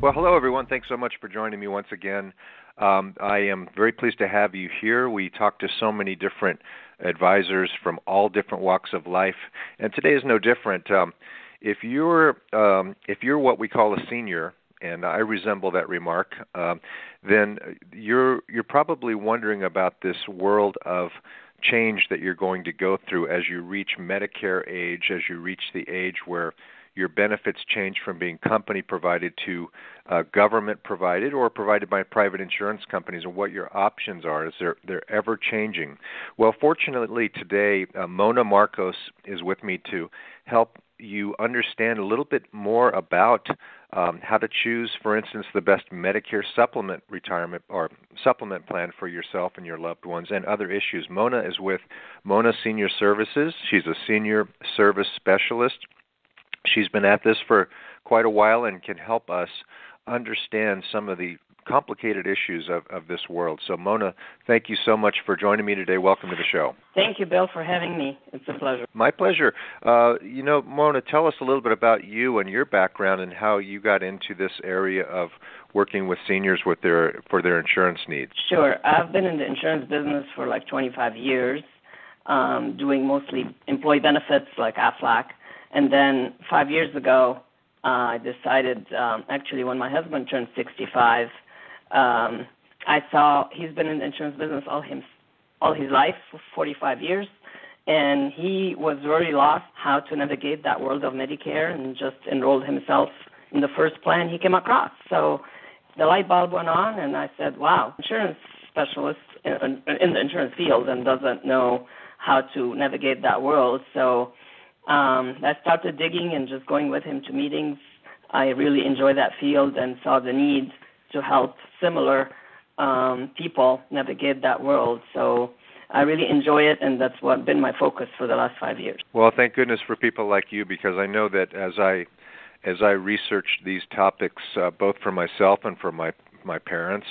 Well, hello, everyone. Thanks so much for joining me once again. Um, I am very pleased to have you here. We talked to so many different advisors from all different walks of life, and today is no different. Um, if you're um, if you're what we call a senior, and I resemble that remark, um, then you're you're probably wondering about this world of change that you're going to go through as you reach Medicare age, as you reach the age where your benefits change from being company provided to uh, government provided or provided by private insurance companies and what your options are is they're they're ever changing well fortunately today uh, mona marcos is with me to help you understand a little bit more about um, how to choose, for instance, the best Medicare supplement retirement or supplement plan for yourself and your loved ones, and other issues. Mona is with Mona Senior Services. She's a senior service specialist She's been at this for quite a while and can help us understand some of the complicated issues of, of this world. So, Mona, thank you so much for joining me today. Welcome to the show. Thank you, Bill, for having me. It's a pleasure. My pleasure. Uh, you know, Mona, tell us a little bit about you and your background and how you got into this area of working with seniors with their for their insurance needs. Sure. I've been in the insurance business for like 25 years, um, doing mostly employee benefits like AFLAC and then five years ago, uh, I decided, um, actually, when my husband turned 65, um, I saw he's been in the insurance business all him all his life for 45 years, and he was very lost how to navigate that world of Medicare, and just enrolled himself in the first plan he came across. So the light bulb went on, and I said, "Wow, insurance specialist in, in the insurance field and doesn't know how to navigate that world." So um, I started digging and just going with him to meetings. I really enjoy that field and saw the need to help similar um, people navigate that world. So I really enjoy it, and that's what been my focus for the last five years. Well, thank goodness for people like you because I know that as I as I researched these topics, uh, both for myself and for my my parents.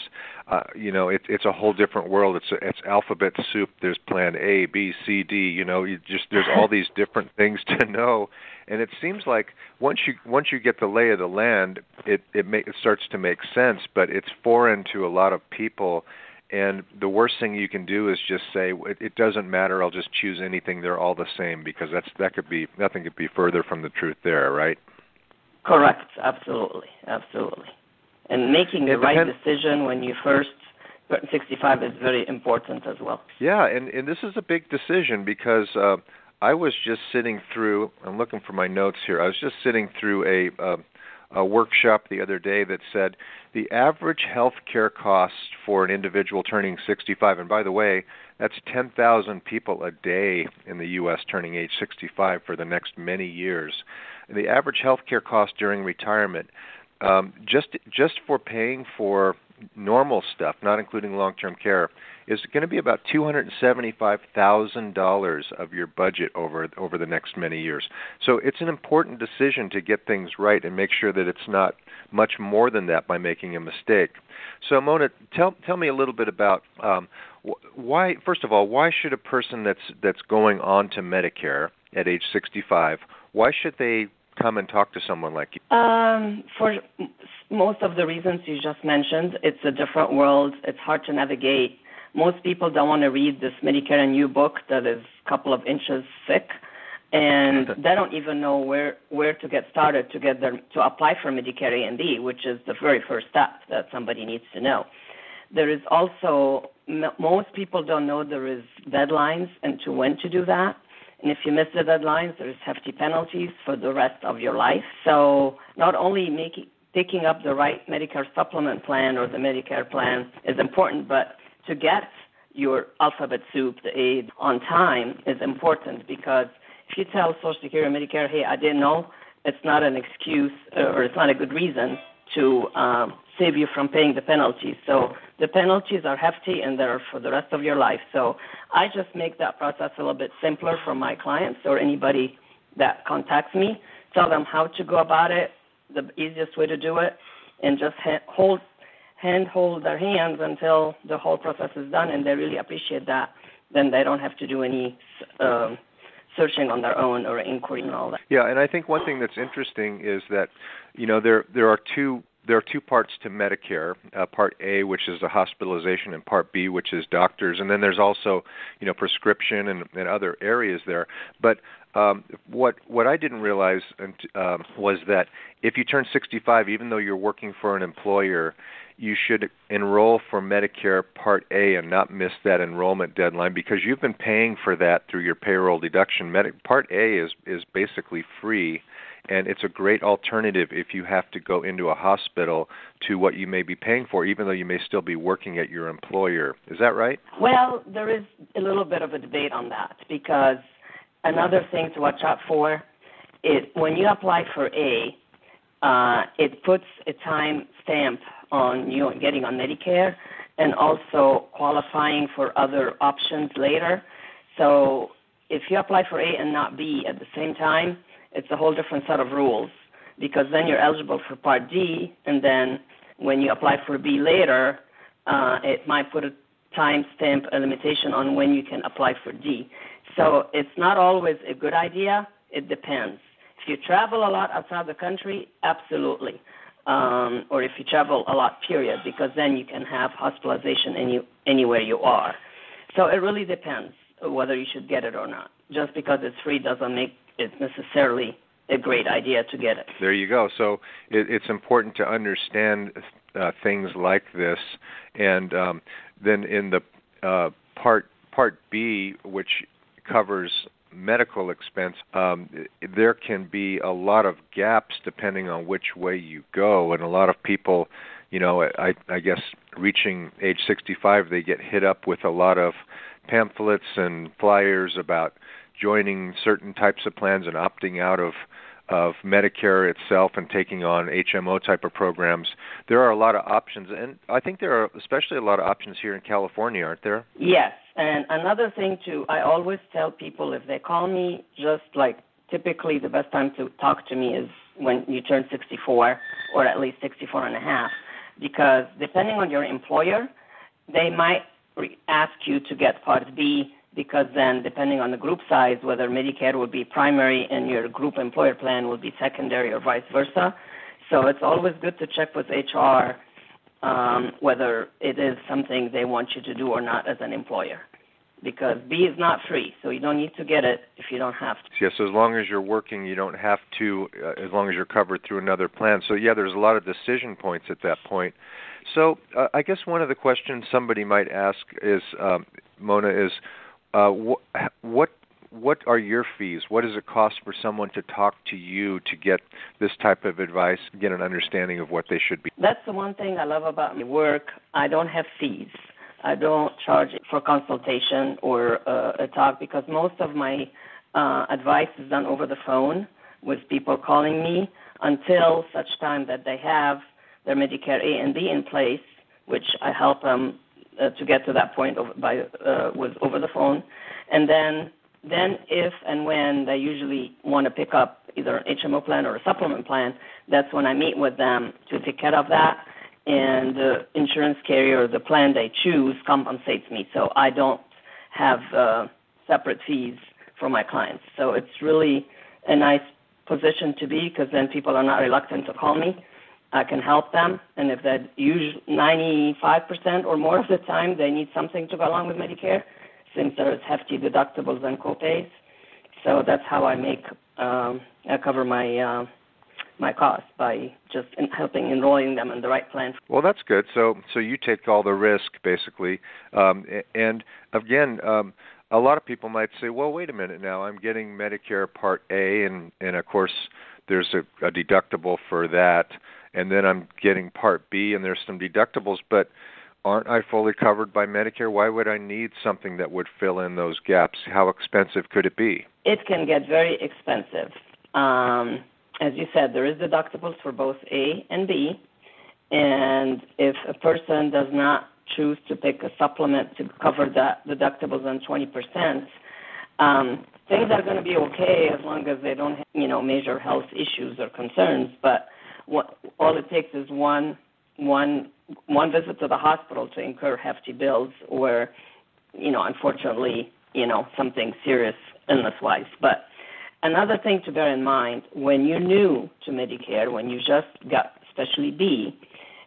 Uh, you know, it's it's a whole different world. It's a, it's alphabet soup. There's Plan A, B, C, D. You know, you just there's all these different things to know, and it seems like once you once you get the lay of the land, it it, make, it starts to make sense. But it's foreign to a lot of people. And the worst thing you can do is just say it, it doesn't matter. I'll just choose anything. They're all the same because that's that could be nothing could be further from the truth there, right? Correct. Absolutely. Absolutely and making the right decision when you first turn 65 is very important as well. Yeah, and and this is a big decision because uh, I was just sitting through. I'm looking for my notes here. I was just sitting through a. Uh, a workshop the other day that said the average health care cost for an individual turning 65 and by the way that's 10,000 people a day in the US turning age 65 for the next many years and the average health care cost during retirement um, just just for paying for normal stuff, not including long-term care, is going to be about two hundred and seventy-five thousand dollars of your budget over over the next many years. So it's an important decision to get things right and make sure that it's not much more than that by making a mistake. So Mona, tell tell me a little bit about um, why. First of all, why should a person that's that's going on to Medicare at age 65 why should they come and talk to someone like you? Um, for most of the reasons you just mentioned, it's a different world. It's hard to navigate. Most people don't want to read this Medicare and You book that is a couple of inches thick. and they don't even know where where to get started to get their to apply for Medicare A and B, which is the very first step that somebody needs to know. There is also most people don't know there is deadlines and to when to do that. And if you miss the deadlines, there's hefty penalties for the rest of your life. So not only making picking up the right Medicare supplement plan or the Medicare plan is important, but to get your alphabet soup, the aid, on time is important because if you tell Social Security or Medicare, hey, I didn't know, it's not an excuse uh, or it's not a good reason to um, save you from paying the penalties. So the penalties are hefty and they're for the rest of your life. So I just make that process a little bit simpler for my clients or anybody that contacts me. Tell them how to go about it, the easiest way to do it, and just hold hand hold their hands until the whole process is done, and they really appreciate that. Then they don't have to do any um, searching on their own or inquiry and all that. Yeah, and I think one thing that's interesting is that you know there there are two there are two parts to Medicare. Uh, part A, which is the hospitalization, and Part B, which is doctors, and then there's also, you know, prescription and, and other areas there. But um, what what I didn't realize uh, was that if you turn 65, even though you're working for an employer, you should enroll for Medicare Part A and not miss that enrollment deadline because you've been paying for that through your payroll deduction. Medi- Part A is is basically free and it's a great alternative if you have to go into a hospital to what you may be paying for even though you may still be working at your employer. Is that right? Well, there is a little bit of a debate on that because another thing to watch out for is when you apply for A, uh, it puts a time stamp on you getting on Medicare and also qualifying for other options later. So if you apply for A and not B at the same time, it's a whole different set of rules because then you're eligible for Part D, and then when you apply for B later, uh, it might put a time stamp, a limitation on when you can apply for D. So it's not always a good idea. It depends. If you travel a lot outside the country, absolutely. Um, or if you travel a lot, period, because then you can have hospitalization any, anywhere you are. So it really depends whether you should get it or not. Just because it's free doesn't make it necessarily a great idea to get it. There you go. So it, it's important to understand uh, things like this, and um, then in the uh, part part B, which covers medical expense, um, there can be a lot of gaps depending on which way you go, and a lot of people, you know, I, I guess reaching age 65, they get hit up with a lot of pamphlets and flyers about joining certain types of plans and opting out of of Medicare itself and taking on HMO type of programs. There are a lot of options, and I think there are especially a lot of options here in California, aren't there? Yes, and another thing too, I always tell people if they call me, just like typically the best time to talk to me is when you turn 64 or at least 64 and a half, because depending on your employer, they might ask you to get Part B because then depending on the group size, whether Medicare would be primary and your group employer plan will be secondary or vice versa. So it's always good to check with HR um, whether it is something they want you to do or not as an employer. Because B is not free, so you don't need to get it if you don't have to. Yes, as long as you're working, you don't have to, uh, as long as you're covered through another plan. So, yeah, there's a lot of decision points at that point. So, uh, I guess one of the questions somebody might ask is, um, Mona, is uh, wh- what what are your fees? What does it cost for someone to talk to you to get this type of advice, get an understanding of what they should be? That's the one thing I love about my work. I don't have fees. I don't charge for consultation or uh, a talk because most of my uh, advice is done over the phone with people calling me until such time that they have their Medicare A and B in place, which I help them uh, to get to that point over, by uh, with over the phone, and then then if and when they usually want to pick up either an HMO plan or a supplement plan, that's when I meet with them to take care of that. And the insurance carrier, the plan they choose, compensates me, so I don't have uh, separate fees for my clients. So it's really a nice position to be because then people are not reluctant to call me I can help them, and if that usually 95% or more of the time they need something to go along with Medicare, since there's hefty deductibles and copays. So that's how I make um, I cover my uh, my costs by just in helping enrolling them in the right plan. Well, that's good. So so you take all the risk basically, um, and again. Um, a lot of people might say, "Well, wait a minute now. I'm getting Medicare Part A, and and of course there's a, a deductible for that, and then I'm getting Part B, and there's some deductibles, but aren't I fully covered by Medicare? Why would I need something that would fill in those gaps? How expensive could it be? It can get very expensive. Um, as you said, there is deductibles for both A and B, and if a person does not choose to pick a supplement to cover that deductibles on 20%, um, things are going to be okay as long as they don't, have, you know, major health issues or concerns. But what, all it takes is one one one visit to the hospital to incur hefty bills, or, you know, unfortunately, you know, something serious illness-wise. But another thing to bear in mind when you're new to Medicare, when you just got especially B,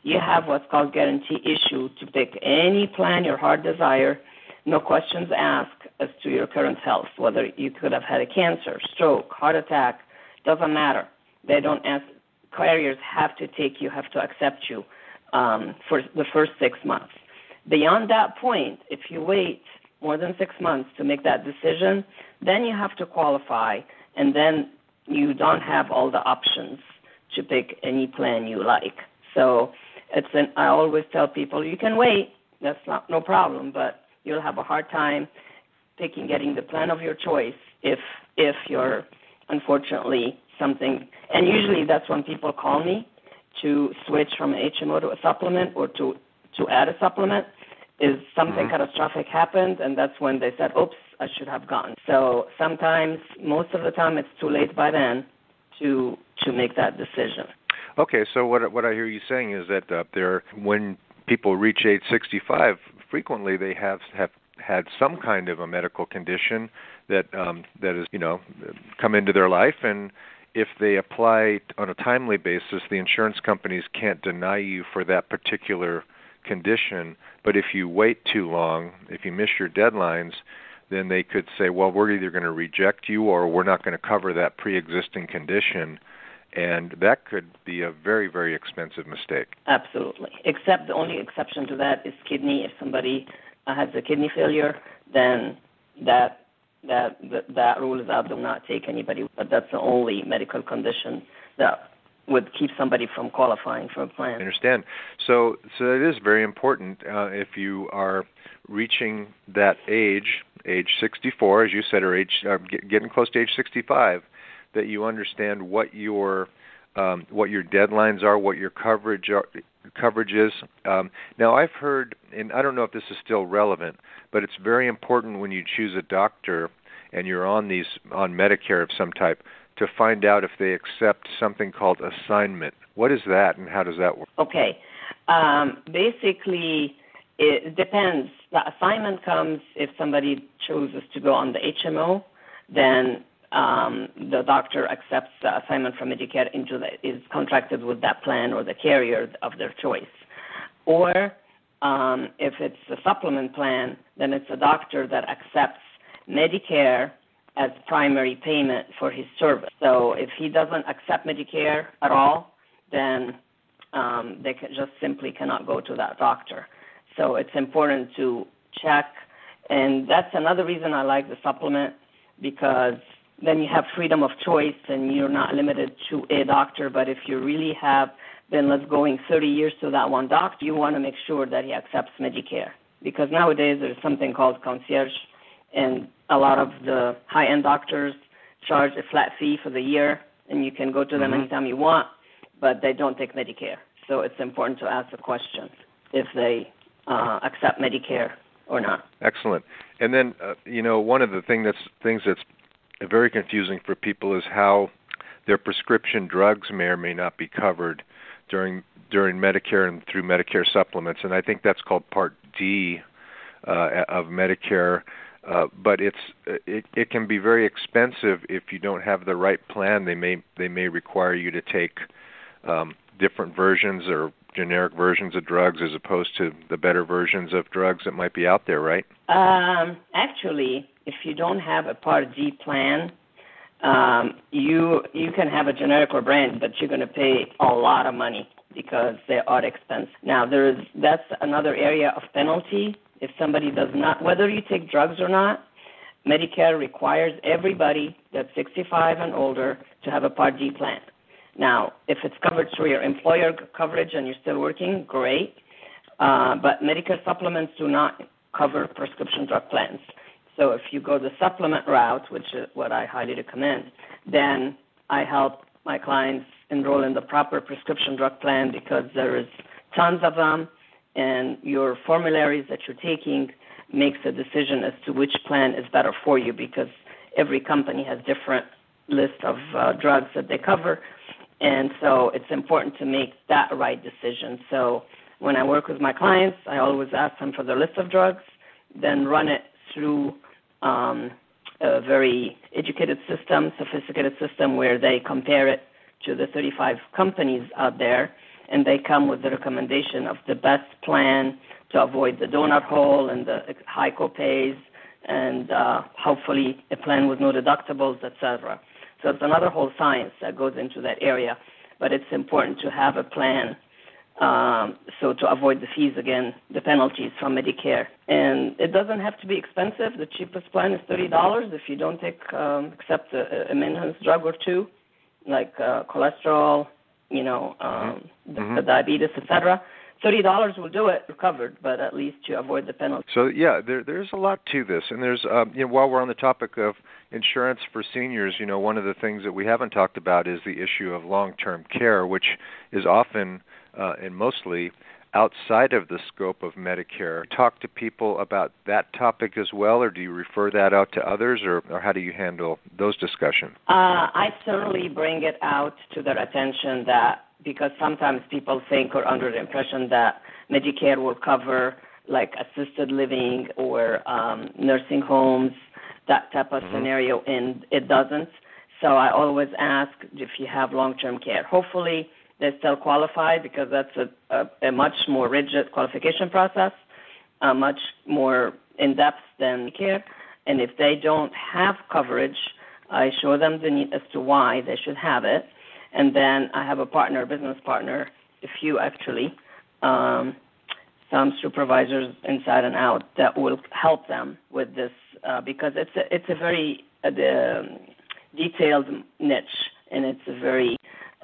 you have what's called guarantee issue to pick any plan your heart desire, no questions asked as to your current health, whether you could have had a cancer, stroke, heart attack, doesn't matter. They don't ask. Carriers have to take you, have to accept you um, for the first six months. Beyond that point, if you wait more than six months to make that decision, then you have to qualify, and then you don't have all the options to pick any plan you like. So it's an, I always tell people you can wait, that's not no problem, but you'll have a hard time picking getting the plan of your choice if if you're unfortunately something and usually that's when people call me to switch from HMO to a supplement or to to add a supplement is something mm-hmm. catastrophic happened and that's when they said oops I should have gone so sometimes most of the time it's too late by then to to make that decision Okay, so what what I hear you saying is that uh, there, when people reach age 65, frequently they have have had some kind of a medical condition that um, that is you know come into their life, and if they apply on a timely basis, the insurance companies can't deny you for that particular condition. But if you wait too long, if you miss your deadlines, then they could say, well, we're either going to reject you or we're not going to cover that pre-existing condition and that could be a very very expensive mistake. Absolutely. Except the only exception to that is kidney. If somebody uh, has a kidney failure then that that that, that rule is out. Do not take anybody but that's the only medical condition that would keep somebody from qualifying for a plan. I understand. So, so it is very important uh, if you are reaching that age, age 64, as you said, or age uh, get, getting close to age 65, that you understand what your um, what your deadlines are, what your coverage are, coverage is. Um, now, I've heard, and I don't know if this is still relevant, but it's very important when you choose a doctor and you're on these on Medicare of some type to find out if they accept something called assignment. What is that, and how does that work? Okay, um, basically. It depends. The assignment comes if somebody chooses to go on the HMO, then um, the doctor accepts the assignment from Medicare into the, is contracted with that plan or the carrier of their choice. Or um, if it's a supplement plan, then it's a doctor that accepts Medicare as primary payment for his service. So if he doesn't accept Medicare at all, then um, they just simply cannot go to that doctor. So it's important to check, and that's another reason I like the supplement because then you have freedom of choice and you're not limited to a doctor. But if you really have been, let's going 30 years to that one doctor, you want to make sure that he accepts Medicare. Because nowadays there's something called concierge, and a lot of the high end doctors charge a flat fee for the year, and you can go to them mm-hmm. anytime you want, but they don't take Medicare. So it's important to ask the question if they uh, accept Medicare or not. Excellent. And then, uh, you know, one of the thing that's things that's very confusing for people is how their prescription drugs may or may not be covered during during Medicare and through Medicare supplements, and I think that's called Part D uh, of Medicare. Uh, but it's it, it can be very expensive if you don't have the right plan. They may they may require you to take um, different versions or generic versions of drugs as opposed to the better versions of drugs that might be out there, right? Um, actually, if you don't have a Part D plan, um, you you can have a generic or brand, but you're going to pay a lot of money because they are expensive. Now there is that's another area of penalty if somebody does not whether you take drugs or not. Medicare requires everybody that's 65 and older to have a Part D plan. Now, if it's covered through your employer coverage and you're still working, great. Uh, but Medicare supplements do not cover prescription drug plans. So if you go the supplement route, which is what I highly recommend, then I help my clients enroll in the proper prescription drug plan because there is tons of them, and your formularies that you're taking makes a decision as to which plan is better for you because every company has different list of uh, drugs that they cover, and so it's important to make that right decision. So when I work with my clients, I always ask them for their list of drugs, then run it through um, a very educated system, sophisticated system where they compare it to the 35 companies out there, and they come with the recommendation of the best plan to avoid the donut hole and the high copays, and uh, hopefully a plan with no deductibles, etc. So it's another whole science that goes into that area, but it's important to have a plan um, so to avoid the fees again, the penalties from Medicare. And it doesn't have to be expensive. The cheapest plan is thirty dollars if you don't take um, except a, a maintenance drug or two, like uh, cholesterol, you know, um, mm-hmm. the, the diabetes, etc. Thirty dollars will do it. You're covered, but at least you avoid the penalty. So yeah, there, there's a lot to this, and there's um, you know while we're on the topic of insurance for seniors, you know one of the things that we haven't talked about is the issue of long-term care, which is often uh, and mostly outside of the scope of Medicare. Talk to people about that topic as well, or do you refer that out to others, or, or how do you handle those discussions? Uh, I certainly bring it out to their attention that because sometimes people think or under the impression that Medicare will cover like assisted living or um, nursing homes, that type of mm-hmm. scenario, and it doesn't. So I always ask if you have long-term care. Hopefully they still qualify because that's a, a, a much more rigid qualification process, uh, much more in depth than care. And if they don't have coverage, I show them the need as to why they should have it. And then I have a partner, business partner, a few actually, um, some supervisors inside and out that will help them with this uh, because it's a, it's a very uh, the, detailed niche and it's a very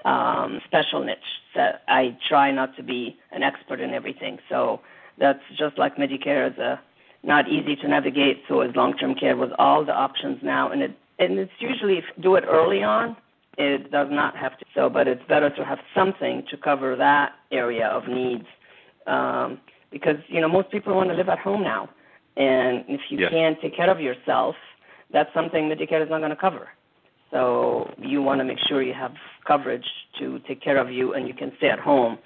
um, special niche that I try not to be an expert in everything. So that's just like Medicare is a not easy to navigate. So is long-term care with all the options now, and it and it's usually if you do it early on, it does not have to. So, but it's better to have something to cover that area of needs, um, because you know most people want to live at home now, and if you yes. can't take care of yourself, that's something Medicare is not going to cover. So you want to make sure you have coverage to take care of you and you can stay at home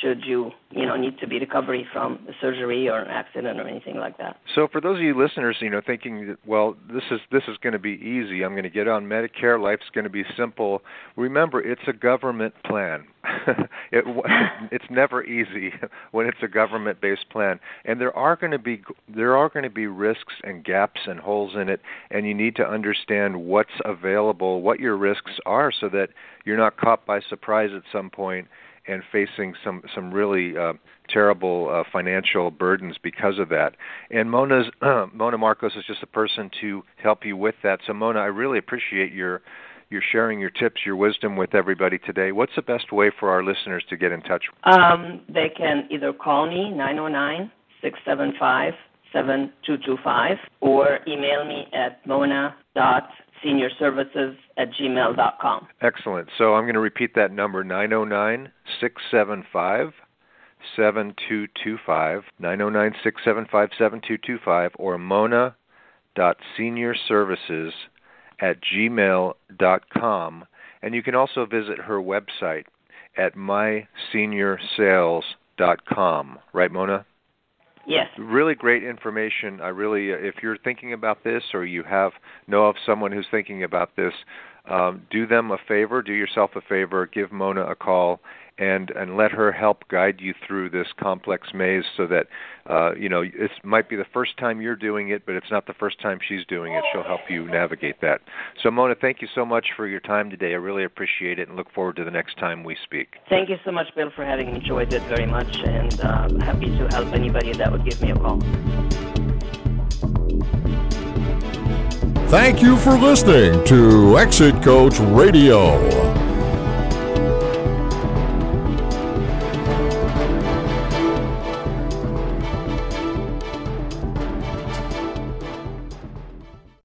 should you you know need to be recovery from a surgery or an accident or anything like that. So for those of you listeners, you know, thinking that well, this is this is going to be easy. I'm going to get on Medicare. Life's going to be simple. Remember, it's a government plan. it, it's never easy when it's a government-based plan, and there are going to be there are going to be risks and gaps and holes in it, and you need to understand what's available, what your risks are, so that you're not caught by surprise at some point and facing some some really uh, terrible uh, financial burdens because of that. And Mona's Mona Marcos is just a person to help you with that. So Mona, I really appreciate your your sharing your tips, your wisdom with everybody today. What's the best way for our listeners to get in touch? Um, they can either call me nine zero oh nine six seven five seven two two five or email me at mona dot seniorservices at gmail.com. Excellent. So I'm going to repeat that number 909 675 7225, 909 675 7225, or mona.seniorservices at gmail.com. And you can also visit her website at myseniorsales.com. Right, Mona? Yes. Really great information. I really, if you're thinking about this or you have know of someone who's thinking about this, um, do them a favor, do yourself a favor, give Mona a call, and and let her help guide you through this complex maze so that uh, you know it might be the first time you're doing it, but it's not the first time she's doing it. She'll help you navigate that. So Mona, thank you so much for your time today. I really appreciate it, and look forward to the next time we speak. Thank you so much, Bill, for having me. Enjoyed it very much, and uh, happy to help anybody that would give me a call. Thank you for listening to Exit Coach Radio.